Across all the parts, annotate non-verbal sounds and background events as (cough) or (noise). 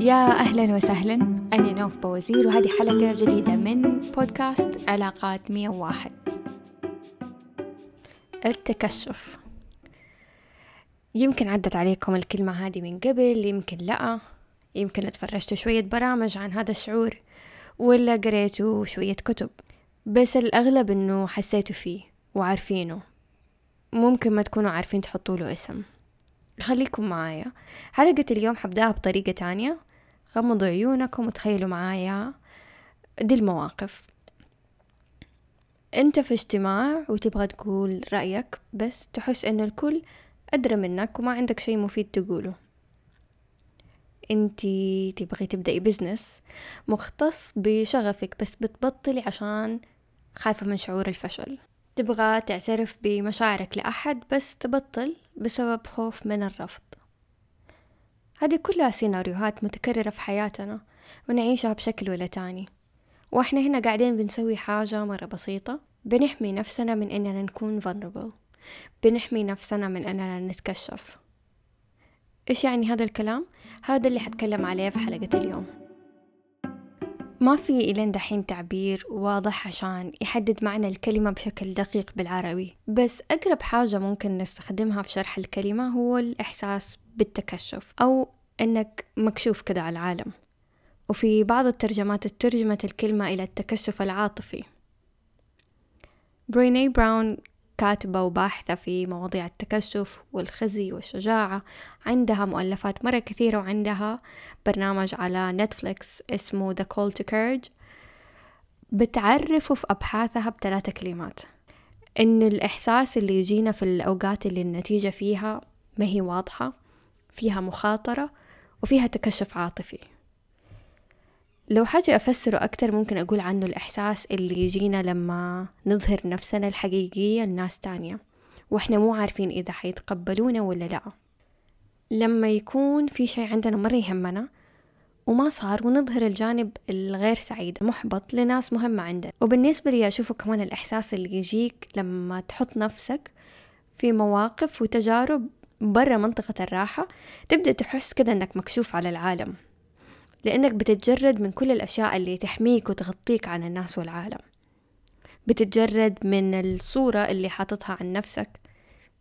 يا أهلا وسهلا. أنا نوف بوزير وهذه حلقة جديدة من بودكاست علاقات 101 التكشف. يمكن عدت عليكم الكلمة هذه من قبل يمكن لأ. يمكن تفرجتوا شوية برامج عن هذا الشعور ولا قريتوا شوية كتب. بس الأغلب إنه حسيتوا فيه وعارفينه. ممكن ما تكونوا عارفين تحطوا له اسم. خليكم معايا. حلقة اليوم حبدأها بطريقة تانية. غمضوا عيونكم وتخيلوا معايا دي المواقف. انت في اجتماع وتبغى تقول رأيك بس تحس إن الكل أدرى منك وما عندك شيء مفيد تقوله. انتي تبغي تبدأي بزنس مختص بشغفك بس بتبطلي عشان خايفة من شعور الفشل. تبغى تعترف بمشاعرك لأحد بس تبطل بسبب خوف من الرفض. هذه كلها سيناريوهات متكررة في حياتنا ونعيشها بشكل ولا تاني. وإحنا هنا قاعدين بنسوي حاجة مرة بسيطة. بنحمي نفسنا من إننا نكون vulnerable. بنحمي نفسنا من إننا نتكشف. إيش يعني هذا الكلام؟ هذا اللي حتكلم عليه في حلقة اليوم. ما في إلين دحين تعبير واضح عشان يحدد معنى الكلمة بشكل دقيق بالعربي. بس أقرب حاجة ممكن نستخدمها في شرح الكلمة هو الإحساس بالتكشف أو أنك مكشوف كده على العالم. وفي بعض الترجمات ترجمت الكلمة إلى التكشف العاطفي. بريني براون كاتبة وباحثة في مواضيع التكشف والخزي والشجاعة. عندها مؤلفات مرة كثيرة وعندها برنامج على نتفليكس اسمه The Call to Courage. بتعرفه في أبحاثها بثلاثة كلمات. إن الإحساس اللي يجينا في الأوقات اللي النتيجة فيها ما هي واضحة. فيها مخاطرة وفيها تكشف عاطفي. لو حاجة أفسره أكتر ممكن أقول عنه الإحساس اللي يجينا لما نظهر نفسنا الحقيقية لناس تانية وإحنا مو عارفين إذا حيتقبلونا ولا لأ. لما يكون في شيء عندنا مرة يهمنا وما صار ونظهر الجانب الغير سعيد محبط لناس مهمة عندنا. وبالنسبة لي أشوفه كمان الإحساس اللي يجيك لما تحط نفسك في مواقف وتجارب برا منطقة الراحة تبدأ تحس كده أنك مكشوف على العالم لأنك بتتجرد من كل الأشياء اللي تحميك وتغطيك عن الناس والعالم. بتتجرد من الصورة اللي حاططها عن نفسك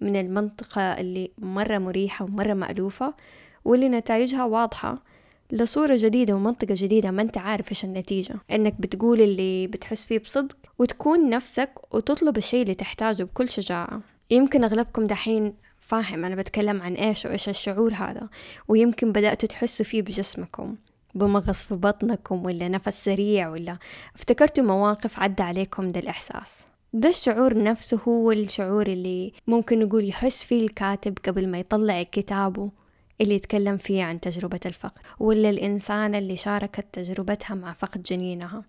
من المنطقة اللي مرة مريحة ومرة مألوفة واللي نتائجها واضحة لصورة جديدة ومنطقة جديدة ما أنت عارف إيش النتيجة. إنك بتقول اللي بتحس فيه بصدق وتكون نفسك وتطلب الشيء اللي تحتاجه بكل شجاعة. يمكن أغلبكم دحين فاهم أنا بتكلم عن إيش وإيش الشعور هذا ويمكن بدأتوا تحسوا فيه بجسمكم بمغص في بطنكم ولا نفس سريع ولا افتكرتوا مواقف عدى عليكم ده الإحساس؟ ده الشعور نفسه هو الشعور اللي ممكن نقول يحس فيه الكاتب قبل ما يطلع كتابه اللي يتكلم فيه عن تجربة الفقد ولا الإنسان اللي شاركت تجربتها مع فقد جنينها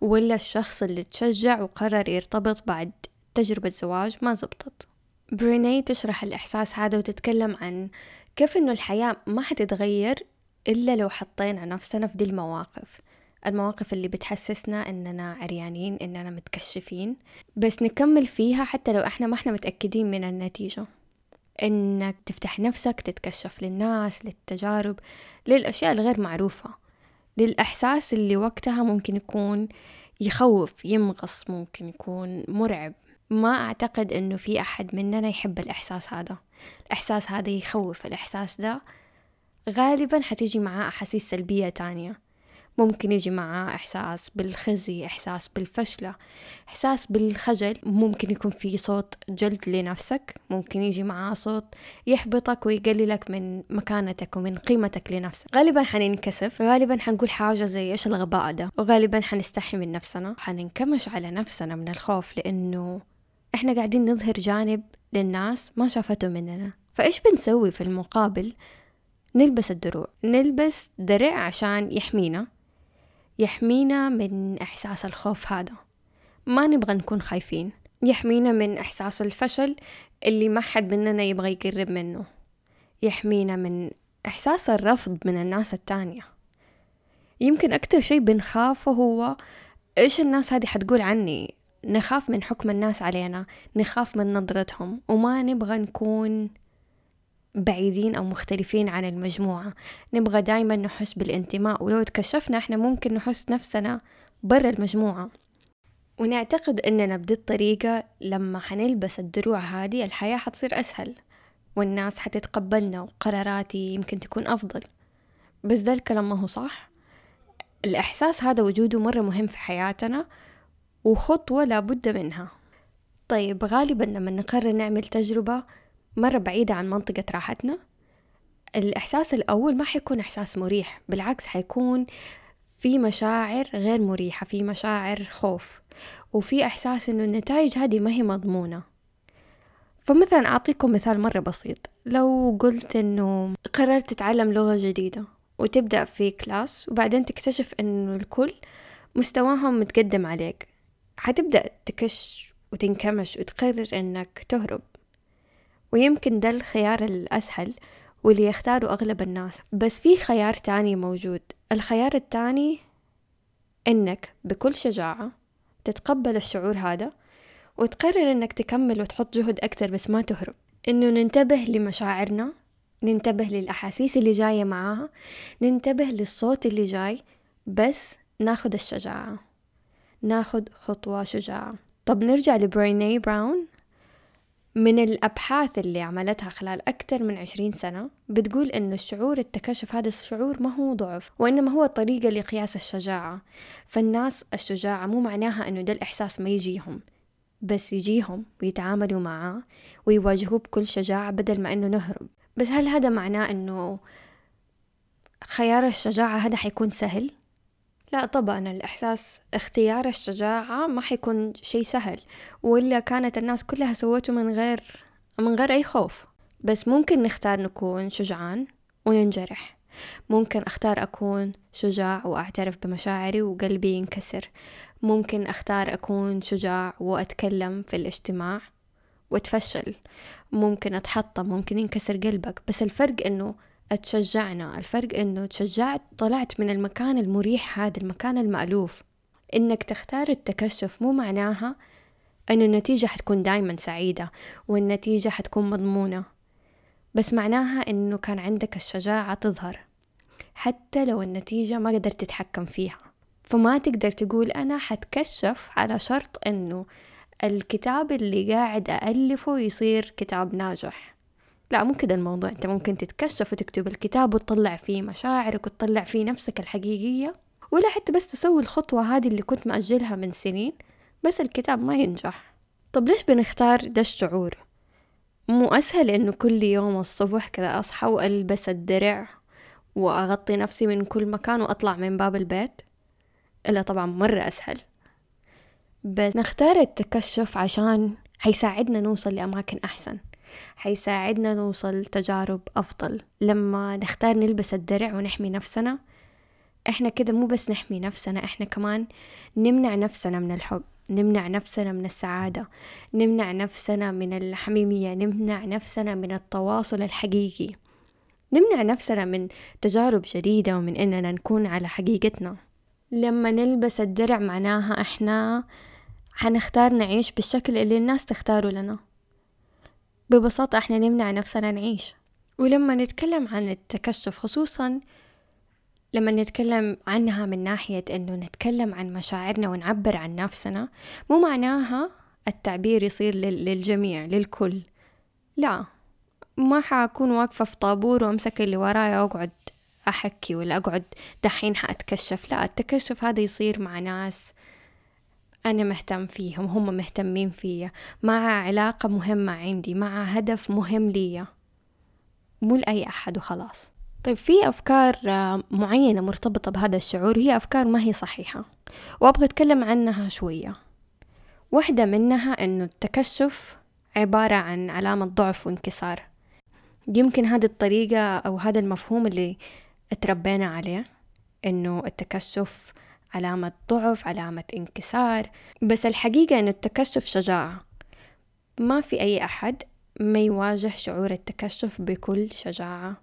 ولا الشخص اللي تشجع وقرر يرتبط بعد تجربة زواج ما زبطت. بريني تشرح الإحساس هذا وتتكلم عن كيف إنه الحياة ما حتتغير إلا لو حطينا نفسنا في دي المواقف. المواقف اللي بتحسسنا إننا عريانين إننا متكشفين. بس نكمل فيها حتى لو إحنا ما إحنا متأكدين من النتيجة. إنك تفتح نفسك تتكشف للناس للتجارب للأشياء الغير معروفة. للإحساس اللي وقتها ممكن يكون يخوف يمغص ممكن يكون مرعب. ما أعتقد إنه في أحد مننا يحب الإحساس هذا. الإحساس هذا يخوف الإحساس ده. غالبا حتيجي معاه أحاسيس سلبية تانية. ممكن يجي معاه إحساس بالخزي إحساس بالفشلة إحساس بالخجل. ممكن يكون في صوت جلد لنفسك. ممكن يجي معاه صوت يحبطك ويقللك من مكانتك ومن قيمتك لنفسك. غالبا حننكسف. غالبا حنقول حاجة زي إيش الغباء ده؟ وغالبا حنستحي من نفسنا. حننكمش على نفسنا من الخوف لأنه إحنا قاعدين نظهر جانب للناس ما شافته مننا. فإيش بنسوي في المقابل؟ نلبس الدروع. نلبس درع عشان يحمينا. يحمينا من إحساس الخوف هذا. ما نبغى نكون خايفين. يحمينا من إحساس الفشل اللي ما حد مننا يبغى يقرب منه. يحمينا من إحساس الرفض من الناس التانية. يمكن أكتر شي بنخافه هو إيش الناس هذه حتقول عني؟ نخاف من حكم الناس علينا نخاف من نظرتهم وما نبغى نكون بعيدين أو مختلفين عن المجموعة. نبغى دايما نحس بالانتماء ولو تكشفنا إحنا ممكن نحس نفسنا برا المجموعة. ونعتقد إننا بدي الطريقة لما حنلبس الدروع هذه الحياة حتصير أسهل والناس حتتقبلنا وقراراتي يمكن تكون أفضل. بس ده الكلام ما هو صح. الإحساس هذا وجوده مرة مهم في حياتنا وخطوة لابد منها. طيب غالبا لما نقرر نعمل تجربة مرة بعيدة عن منطقة راحتنا الإحساس الأول ما حيكون إحساس مريح بالعكس حيكون في مشاعر غير مريحة في مشاعر خوف وفي إحساس إنه النتائج هذه ما هي مضمونة. فمثلا أعطيكم مثال مرة بسيط. لو قلت إنه قررت تتعلم لغة جديدة وتبدأ في كلاس وبعدين تكتشف إنه الكل مستواهم متقدم عليك حتبدأ تكش وتنكمش وتقرر إنك تهرب. ويمكن ده الخيار الأسهل واللي يختاره أغلب الناس. بس في خيار تاني موجود. الخيار التاني إنك بكل شجاعة تتقبل الشعور هذا وتقرر إنك تكمل وتحط جهد أكتر بس ما تهرب. إنه ننتبه لمشاعرنا ننتبه للأحاسيس اللي جاية معاها ننتبه للصوت اللي جاي بس ناخد الشجاعة. ناخد خطوة شجاعة. طب نرجع لبريني براون. من الأبحاث اللي عملتها خلال أكثر من عشرين سنة بتقول إنه الشعور التكشف هذا الشعور ما هو ضعف وإنما هو طريقة لقياس الشجاعة. فالناس الشجاعة مو معناها إنه ده الإحساس ما يجيهم بس يجيهم ويتعاملوا معاه ويواجهوه بكل شجاعة بدل ما إنه نهرب. بس هل هذا معناه إنه خيار الشجاعة هذا حيكون سهل؟ لا طبعا الإحساس اختيار الشجاعة ما حيكون شي سهل وإلا كانت الناس كلها سوته من غير من غير أي خوف. بس ممكن نختار نكون شجعان وننجرح. ممكن أختار أكون شجاع وأعترف بمشاعري وقلبي ينكسر. ممكن أختار أكون شجاع وأتكلم في الاجتماع وأتفشل. ممكن أتحطم ممكن ينكسر قلبك. بس الفرق إنه تشجعنا. الفرق إنه تشجعت طلعت من المكان المريح هذا المكان المألوف. إنك تختار التكشف مو معناها إنه النتيجة حتكون دايما سعيدة والنتيجة حتكون مضمونة بس معناها إنه كان عندك الشجاعة تظهر حتى لو النتيجة ما قدرت تتحكم فيها. فما تقدر تقول أنا حتكشف على شرط أنه الكتاب اللي قاعد ألفه يصير كتاب ناجح. لا مو كده الموضوع. انت ممكن تتكشف وتكتب الكتاب وتطلع فيه مشاعرك وتطلع فيه نفسك الحقيقية ولا حتى بس تسوي الخطوة هذه اللي كنت مأجلها من سنين بس الكتاب ما ينجح. طب ليش بنختار ده الشعور؟ مو أسهل إنه كل يوم الصبح كذا أصحى وألبس الدرع وأغطي نفسي من كل مكان وأطلع من باب البيت؟ إلا طبعا مرة أسهل. بس نختار التكشف عشان حيساعدنا نوصل لأماكن أحسن. حيساعدنا نوصل تجارب أفضل. لما نختار نلبس الدرع ونحمي نفسنا إحنا كده مو بس نحمي نفسنا إحنا كمان نمنع نفسنا من الحب نمنع نفسنا من السعادة نمنع نفسنا من الحميمية نمنع نفسنا من التواصل الحقيقي. نمنع نفسنا من تجارب جديدة ومن إننا نكون على حقيقتنا. لما نلبس الدرع معناها إحنا حنختار نعيش بالشكل اللي الناس تختاره لنا. ببساطة إحنا نمنع نفسنا نعيش. ولما نتكلم عن التكشف خصوصا لما نتكلم عنها من ناحية إنه نتكلم عن مشاعرنا ونعبر عن نفسنا مو معناها التعبير يصير للجميع للكل. لا ما حأكون واقفة في طابور وأمسك اللي ورايا وأقعد أحكي ولا أقعد دحين حأتكشف. لا التكشف هذا يصير مع ناس أنا مهتم فيهم هم مهتمين فيا. مع علاقة مهمة عندي مع هدف مهم ليا. مو لأي أحد وخلاص. طيب في أفكار معينة مرتبطة بهذا الشعور؟ هي أفكار ما هي صحيحة. وأبغى أتكلم عنها شوية. واحدة منها أنه التكشف عبارة عن علامة ضعف وانكسار. يمكن هذه الطريقة أو هذا المفهوم اللي اتربينا عليه أنه التكشف علامة ضعف علامة انكسار. بس الحقيقة أن التكشف شجاعة. ما في أي أحد ما يواجه شعور التكشف بكل شجاعة.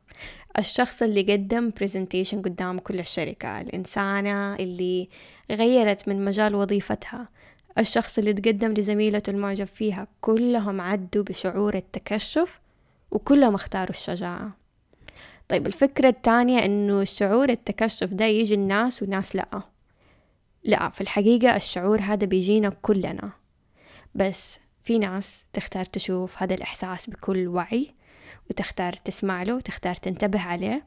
الشخص اللي قدم برزنتيشن قدام كل الشركة الإنسانة اللي غيرت من مجال وظيفتها. الشخص اللي تقدم لزميلته المعجب فيها كلهم عدوا بشعور التكشف وكلهم اختاروا الشجاعة. طيب الفكرة الثانية إنه الشعور التكشف ده يجي الناس وناس لأ. لا في الحقيقة الشعور هذا بيجينا كلنا. بس في ناس تختار تشوف هذا الإحساس بكل وعي وتختار تسمع له وتختار تنتبه عليه.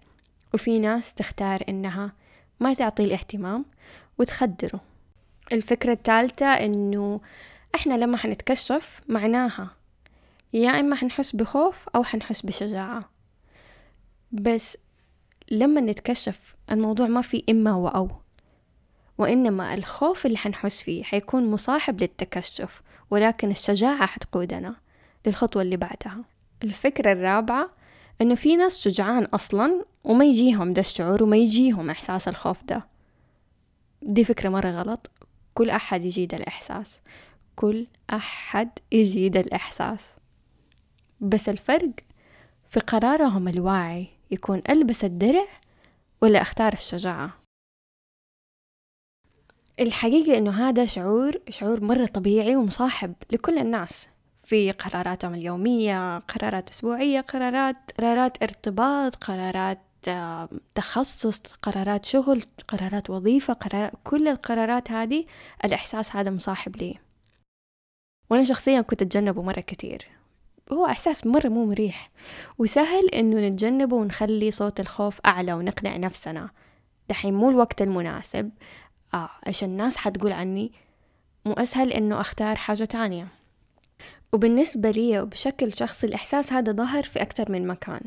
وفي ناس تختار إنها ما تعطي الاهتمام وتخدره. الفكرة الثالثة إنه إحنا لما حنتكشف معناها يا إما حنحس بخوف أو حنحس بشجاعة. بس لما نتكشف الموضوع ما في إما وأو. وإنما الخوف اللي حنحس فيه حيكون مصاحب للتكشف ولكن الشجاعة حتقودنا للخطوة اللي بعدها. الفكرة الرابعة إنه في ناس شجعان أصلا وما يجيهم ده الشعور وما يجيهم إحساس الخوف ده. دي فكرة مرة غلط. كل أحد يجي ده الإحساس. كل أحد يجي ده الإحساس. بس الفرق في قرارهم الواعي يكون ألبس الدرع ولا أختار الشجاعة. الحقيقة إنه هذا شعور شعور مرة طبيعي ومصاحب لكل الناس. في قراراتهم اليومية قرارات أسبوعية قرارات قرارات ارتباط قرارات تخصص قرارات شغل قرارات وظيفة قرارات كل القرارات هذه الإحساس هذا مصاحب لي. وأنا شخصيا كنت أتجنبه مرة كتير هو إحساس مرة مو مريح. وسهل إنه نتجنبه ونخلي صوت الخوف أعلى ونقنع نفسنا. دحين مو الوقت المناسب. آه إيش الناس حتقول عني مو أسهل إنه أختار حاجة تانية. وبالنسبة لي وبشكل شخصي الإحساس هذا ظهر في أكثر من مكان.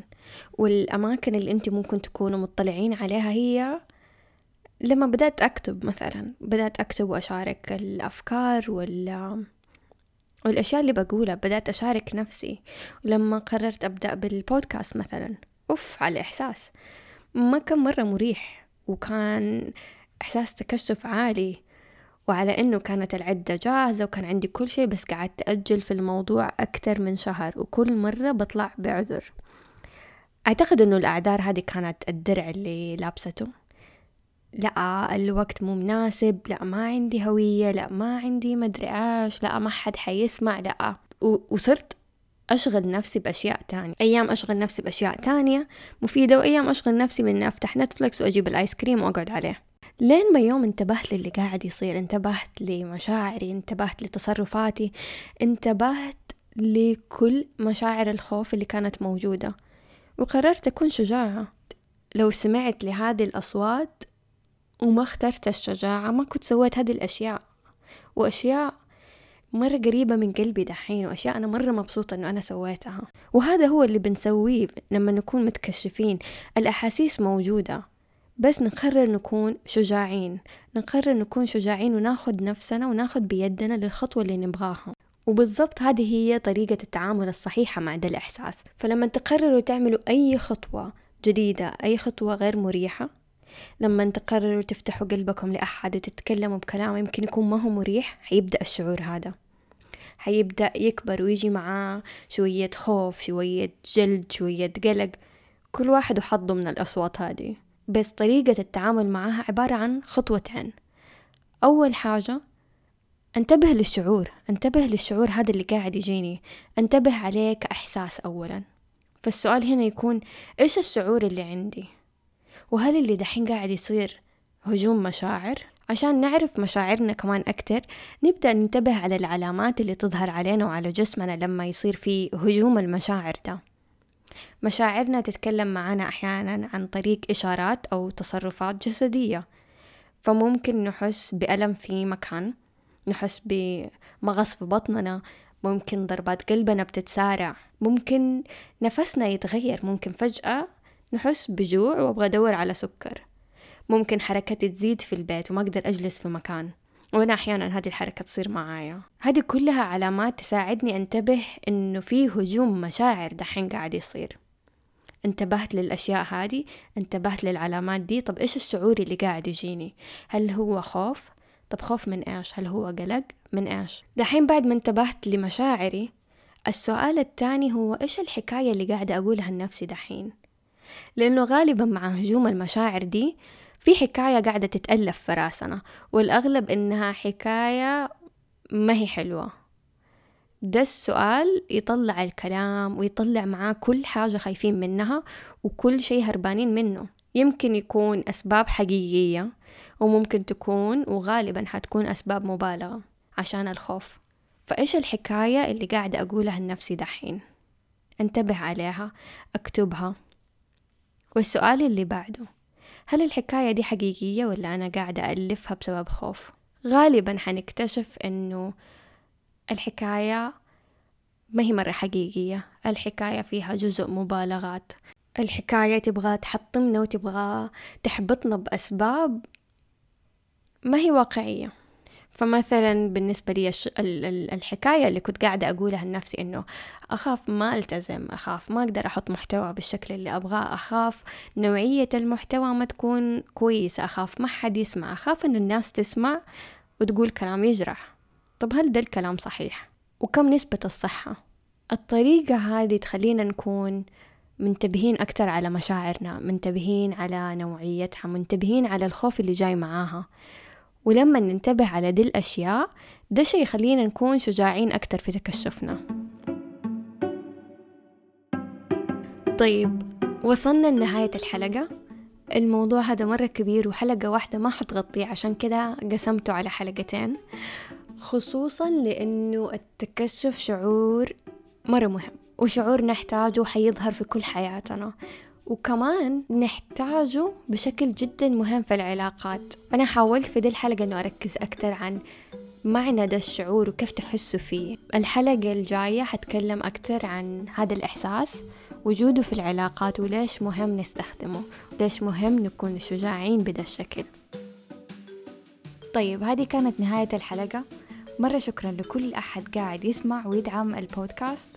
والأماكن اللي أنت ممكن تكونوا مطلعين عليها هي لما بدأت أكتب مثلا بدأت أكتب وأشارك الأفكار وال والأشياء اللي بقولها بدأت أشارك نفسي. ولما قررت أبدأ بالبودكاست مثلا أوف على الإحساس ما كان مرة مريح وكان إحساس تكشف عالي وعلى إنه كانت العدة جاهزة وكان عندي كل شيء بس قعدت أجل في الموضوع أكثر من شهر وكل مرة بطلع بعذر. أعتقد إنه الأعذار هذه كانت الدرع اللي لابسته. لا الوقت مو مناسب لا ما عندي هوية لا ما عندي مدري إيش لا ما حد حيسمع لا. وصرت أشغل نفسي بأشياء تانية. أيام أشغل نفسي بأشياء تانية مفيدة وأيام أشغل نفسي بإني أفتح Netflix وأجيب الآيس كريم وأقعد عليه. لين ما يوم انتبهت للي قاعد يصير انتبهت لمشاعري انتبهت لتصرفاتي انتبهت لكل مشاعر الخوف اللي كانت موجودة. وقررت أكون شجاعة. لو سمعت لهذه الأصوات وما اخترت الشجاعة ما كنت سويت هذه الأشياء. وأشياء مرة قريبة من قلبي دحين وأشياء أنا مرة مبسوطة إنه أنا سويتها. وهذا هو اللي بنسويه لما نكون متكشفين. الأحاسيس موجودة. بس نقرر نكون شجاعين. نقرر نكون شجاعين وناخد نفسنا وناخد بيدنا للخطوة اللي نبغاها. وبالضبط هذه هي طريقة التعامل الصحيحة مع ده الإحساس. فلما تقرروا تعملوا أي خطوة جديدة أي خطوة غير مريحة لما تقرروا تفتحوا قلبكم لأحد وتتكلموا بكلام يمكن يكون ما هو مريح حيبدأ الشعور هذا. حيبدأ يكبر ويجي معاه شوية خوف شوية جلد شوية قلق. كل واحد وحظه من الأصوات هذه. بس طريقة التعامل معها عبارة عن خطوتين أول حاجة انتبه للشعور انتبه للشعور هذا اللي قاعد يجيني انتبه عليه كإحساس أولا. فالسؤال هنا يكون إيش الشعور اللي عندي؟ وهل اللي دحين قاعد يصير هجوم مشاعر؟ عشان نعرف مشاعرنا كمان أكتر نبدأ ننتبه على العلامات اللي تظهر علينا وعلى جسمنا لما يصير في هجوم المشاعر ده. مشاعرنا تتكلم معنا أحيانا عن طريق إشارات أو تصرفات جسدية. فممكن نحس بألم في مكان نحس بمغص في بطننا ممكن ضربات قلبنا بتتسارع ممكن نفسنا يتغير ممكن فجأة نحس بجوع وأبغى أدور على سكر. ممكن حركتي تزيد في البيت وما أقدر أجلس في مكان. وأنا أحيانا هذه الحركة تصير معايا. هذه كلها علامات تساعدني أنتبه إنه في هجوم مشاعر دحين قاعد يصير. انتبهت للأشياء هذه انتبهت للعلامات دي. طب إيش الشعور اللي قاعد يجيني؟ هل هو خوف؟ طب خوف من إيش؟ هل هو قلق؟ من إيش؟ دحين بعد ما انتبهت لمشاعري السؤال الثاني هو إيش الحكاية اللي قاعدة أقولها لنفسي دحين؟ لأنه غالبا مع هجوم المشاعر دي في حكاية قاعدة تتألف في راسنا والأغلب إنها حكاية ما هي حلوة. ده السؤال يطلع الكلام ويطلع معاه كل حاجة خايفين منها وكل شيء هربانين منه. يمكن يكون أسباب حقيقية وممكن تكون وغالبا حتكون أسباب مبالغة عشان الخوف. فإيش الحكاية اللي قاعدة أقولها لنفسي دحين؟ انتبه عليها أكتبها. والسؤال اللي بعده هل الحكاية دي حقيقية ولا أنا قاعدة ألفها بسبب خوف؟ غالبا حنكتشف أنه الحكاية ما هي مرة حقيقية. الحكاية فيها جزء مبالغات. الحكاية تبغى تحطمنا وتبغى تحبطنا بأسباب ما هي واقعية. فمثلا بالنسبة لي الحكاية اللي كنت قاعدة أقولها لنفسي إنه أخاف ما ألتزم أخاف ما أقدر أحط محتوى بالشكل اللي أبغاه أخاف نوعية المحتوى ما تكون كويسة أخاف ما حد يسمع أخاف إن الناس تسمع وتقول كلام يجرح طب هل ده الكلام صحيح؟ وكم نسبة الصحة؟ الطريقة هذه تخلينا نكون منتبهين أكتر على مشاعرنا منتبهين على نوعيتها منتبهين على الخوف اللي جاي معاها ولما ننتبه على دي الأشياء ده شي يخلينا نكون شجاعين أكتر في تكشفنا. طيب وصلنا لنهاية الحلقة. الموضوع هذا مرة كبير وحلقة واحدة ما حتغطيه عشان كده قسمته على حلقتين. خصوصا لأنه التكشف شعور مرة مهم وشعور نحتاجه حيظهر في كل حياتنا. وكمان نحتاجه بشكل جدا مهم في العلاقات. أنا حاولت في دي الحلقة أنه أركز أكتر عن معنى ده الشعور وكيف تحسوا فيه. الحلقة الجاية حتكلم أكتر عن هذا الإحساس وجوده في العلاقات وليش مهم نستخدمه وليش مهم نكون شجاعين بدا الشكل. طيب هذه كانت نهاية الحلقة. مرة شكرا لكل أحد قاعد يسمع ويدعم البودكاست.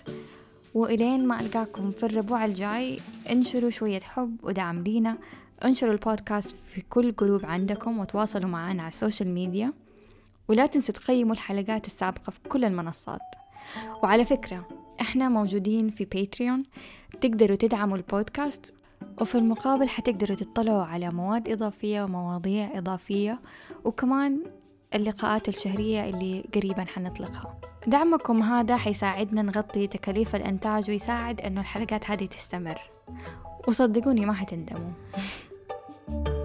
وإلين ما ألقاكم في الربوع الجاي انشروا شوية حب ودعم لينا. انشروا البودكاست في كل group عندكم وتواصلوا معنا على ال social media. ولا تنسوا تقيموا الحلقات السابقة في كل المنصات. وعلى فكرة إحنا موجودين في باتريون تقدروا تدعموا البودكاست وفي المقابل حتقدروا تطلعوا على مواد إضافية ومواضيع إضافية وكمان اللقاءات الشهرية اللي قريبا حنطلقها. دعمكم هذا حيساعدنا نغطي تكاليف الإنتاج ويساعد إنه الحلقات هذه تستمر. وصدقوني ما حتندموا. (laughs)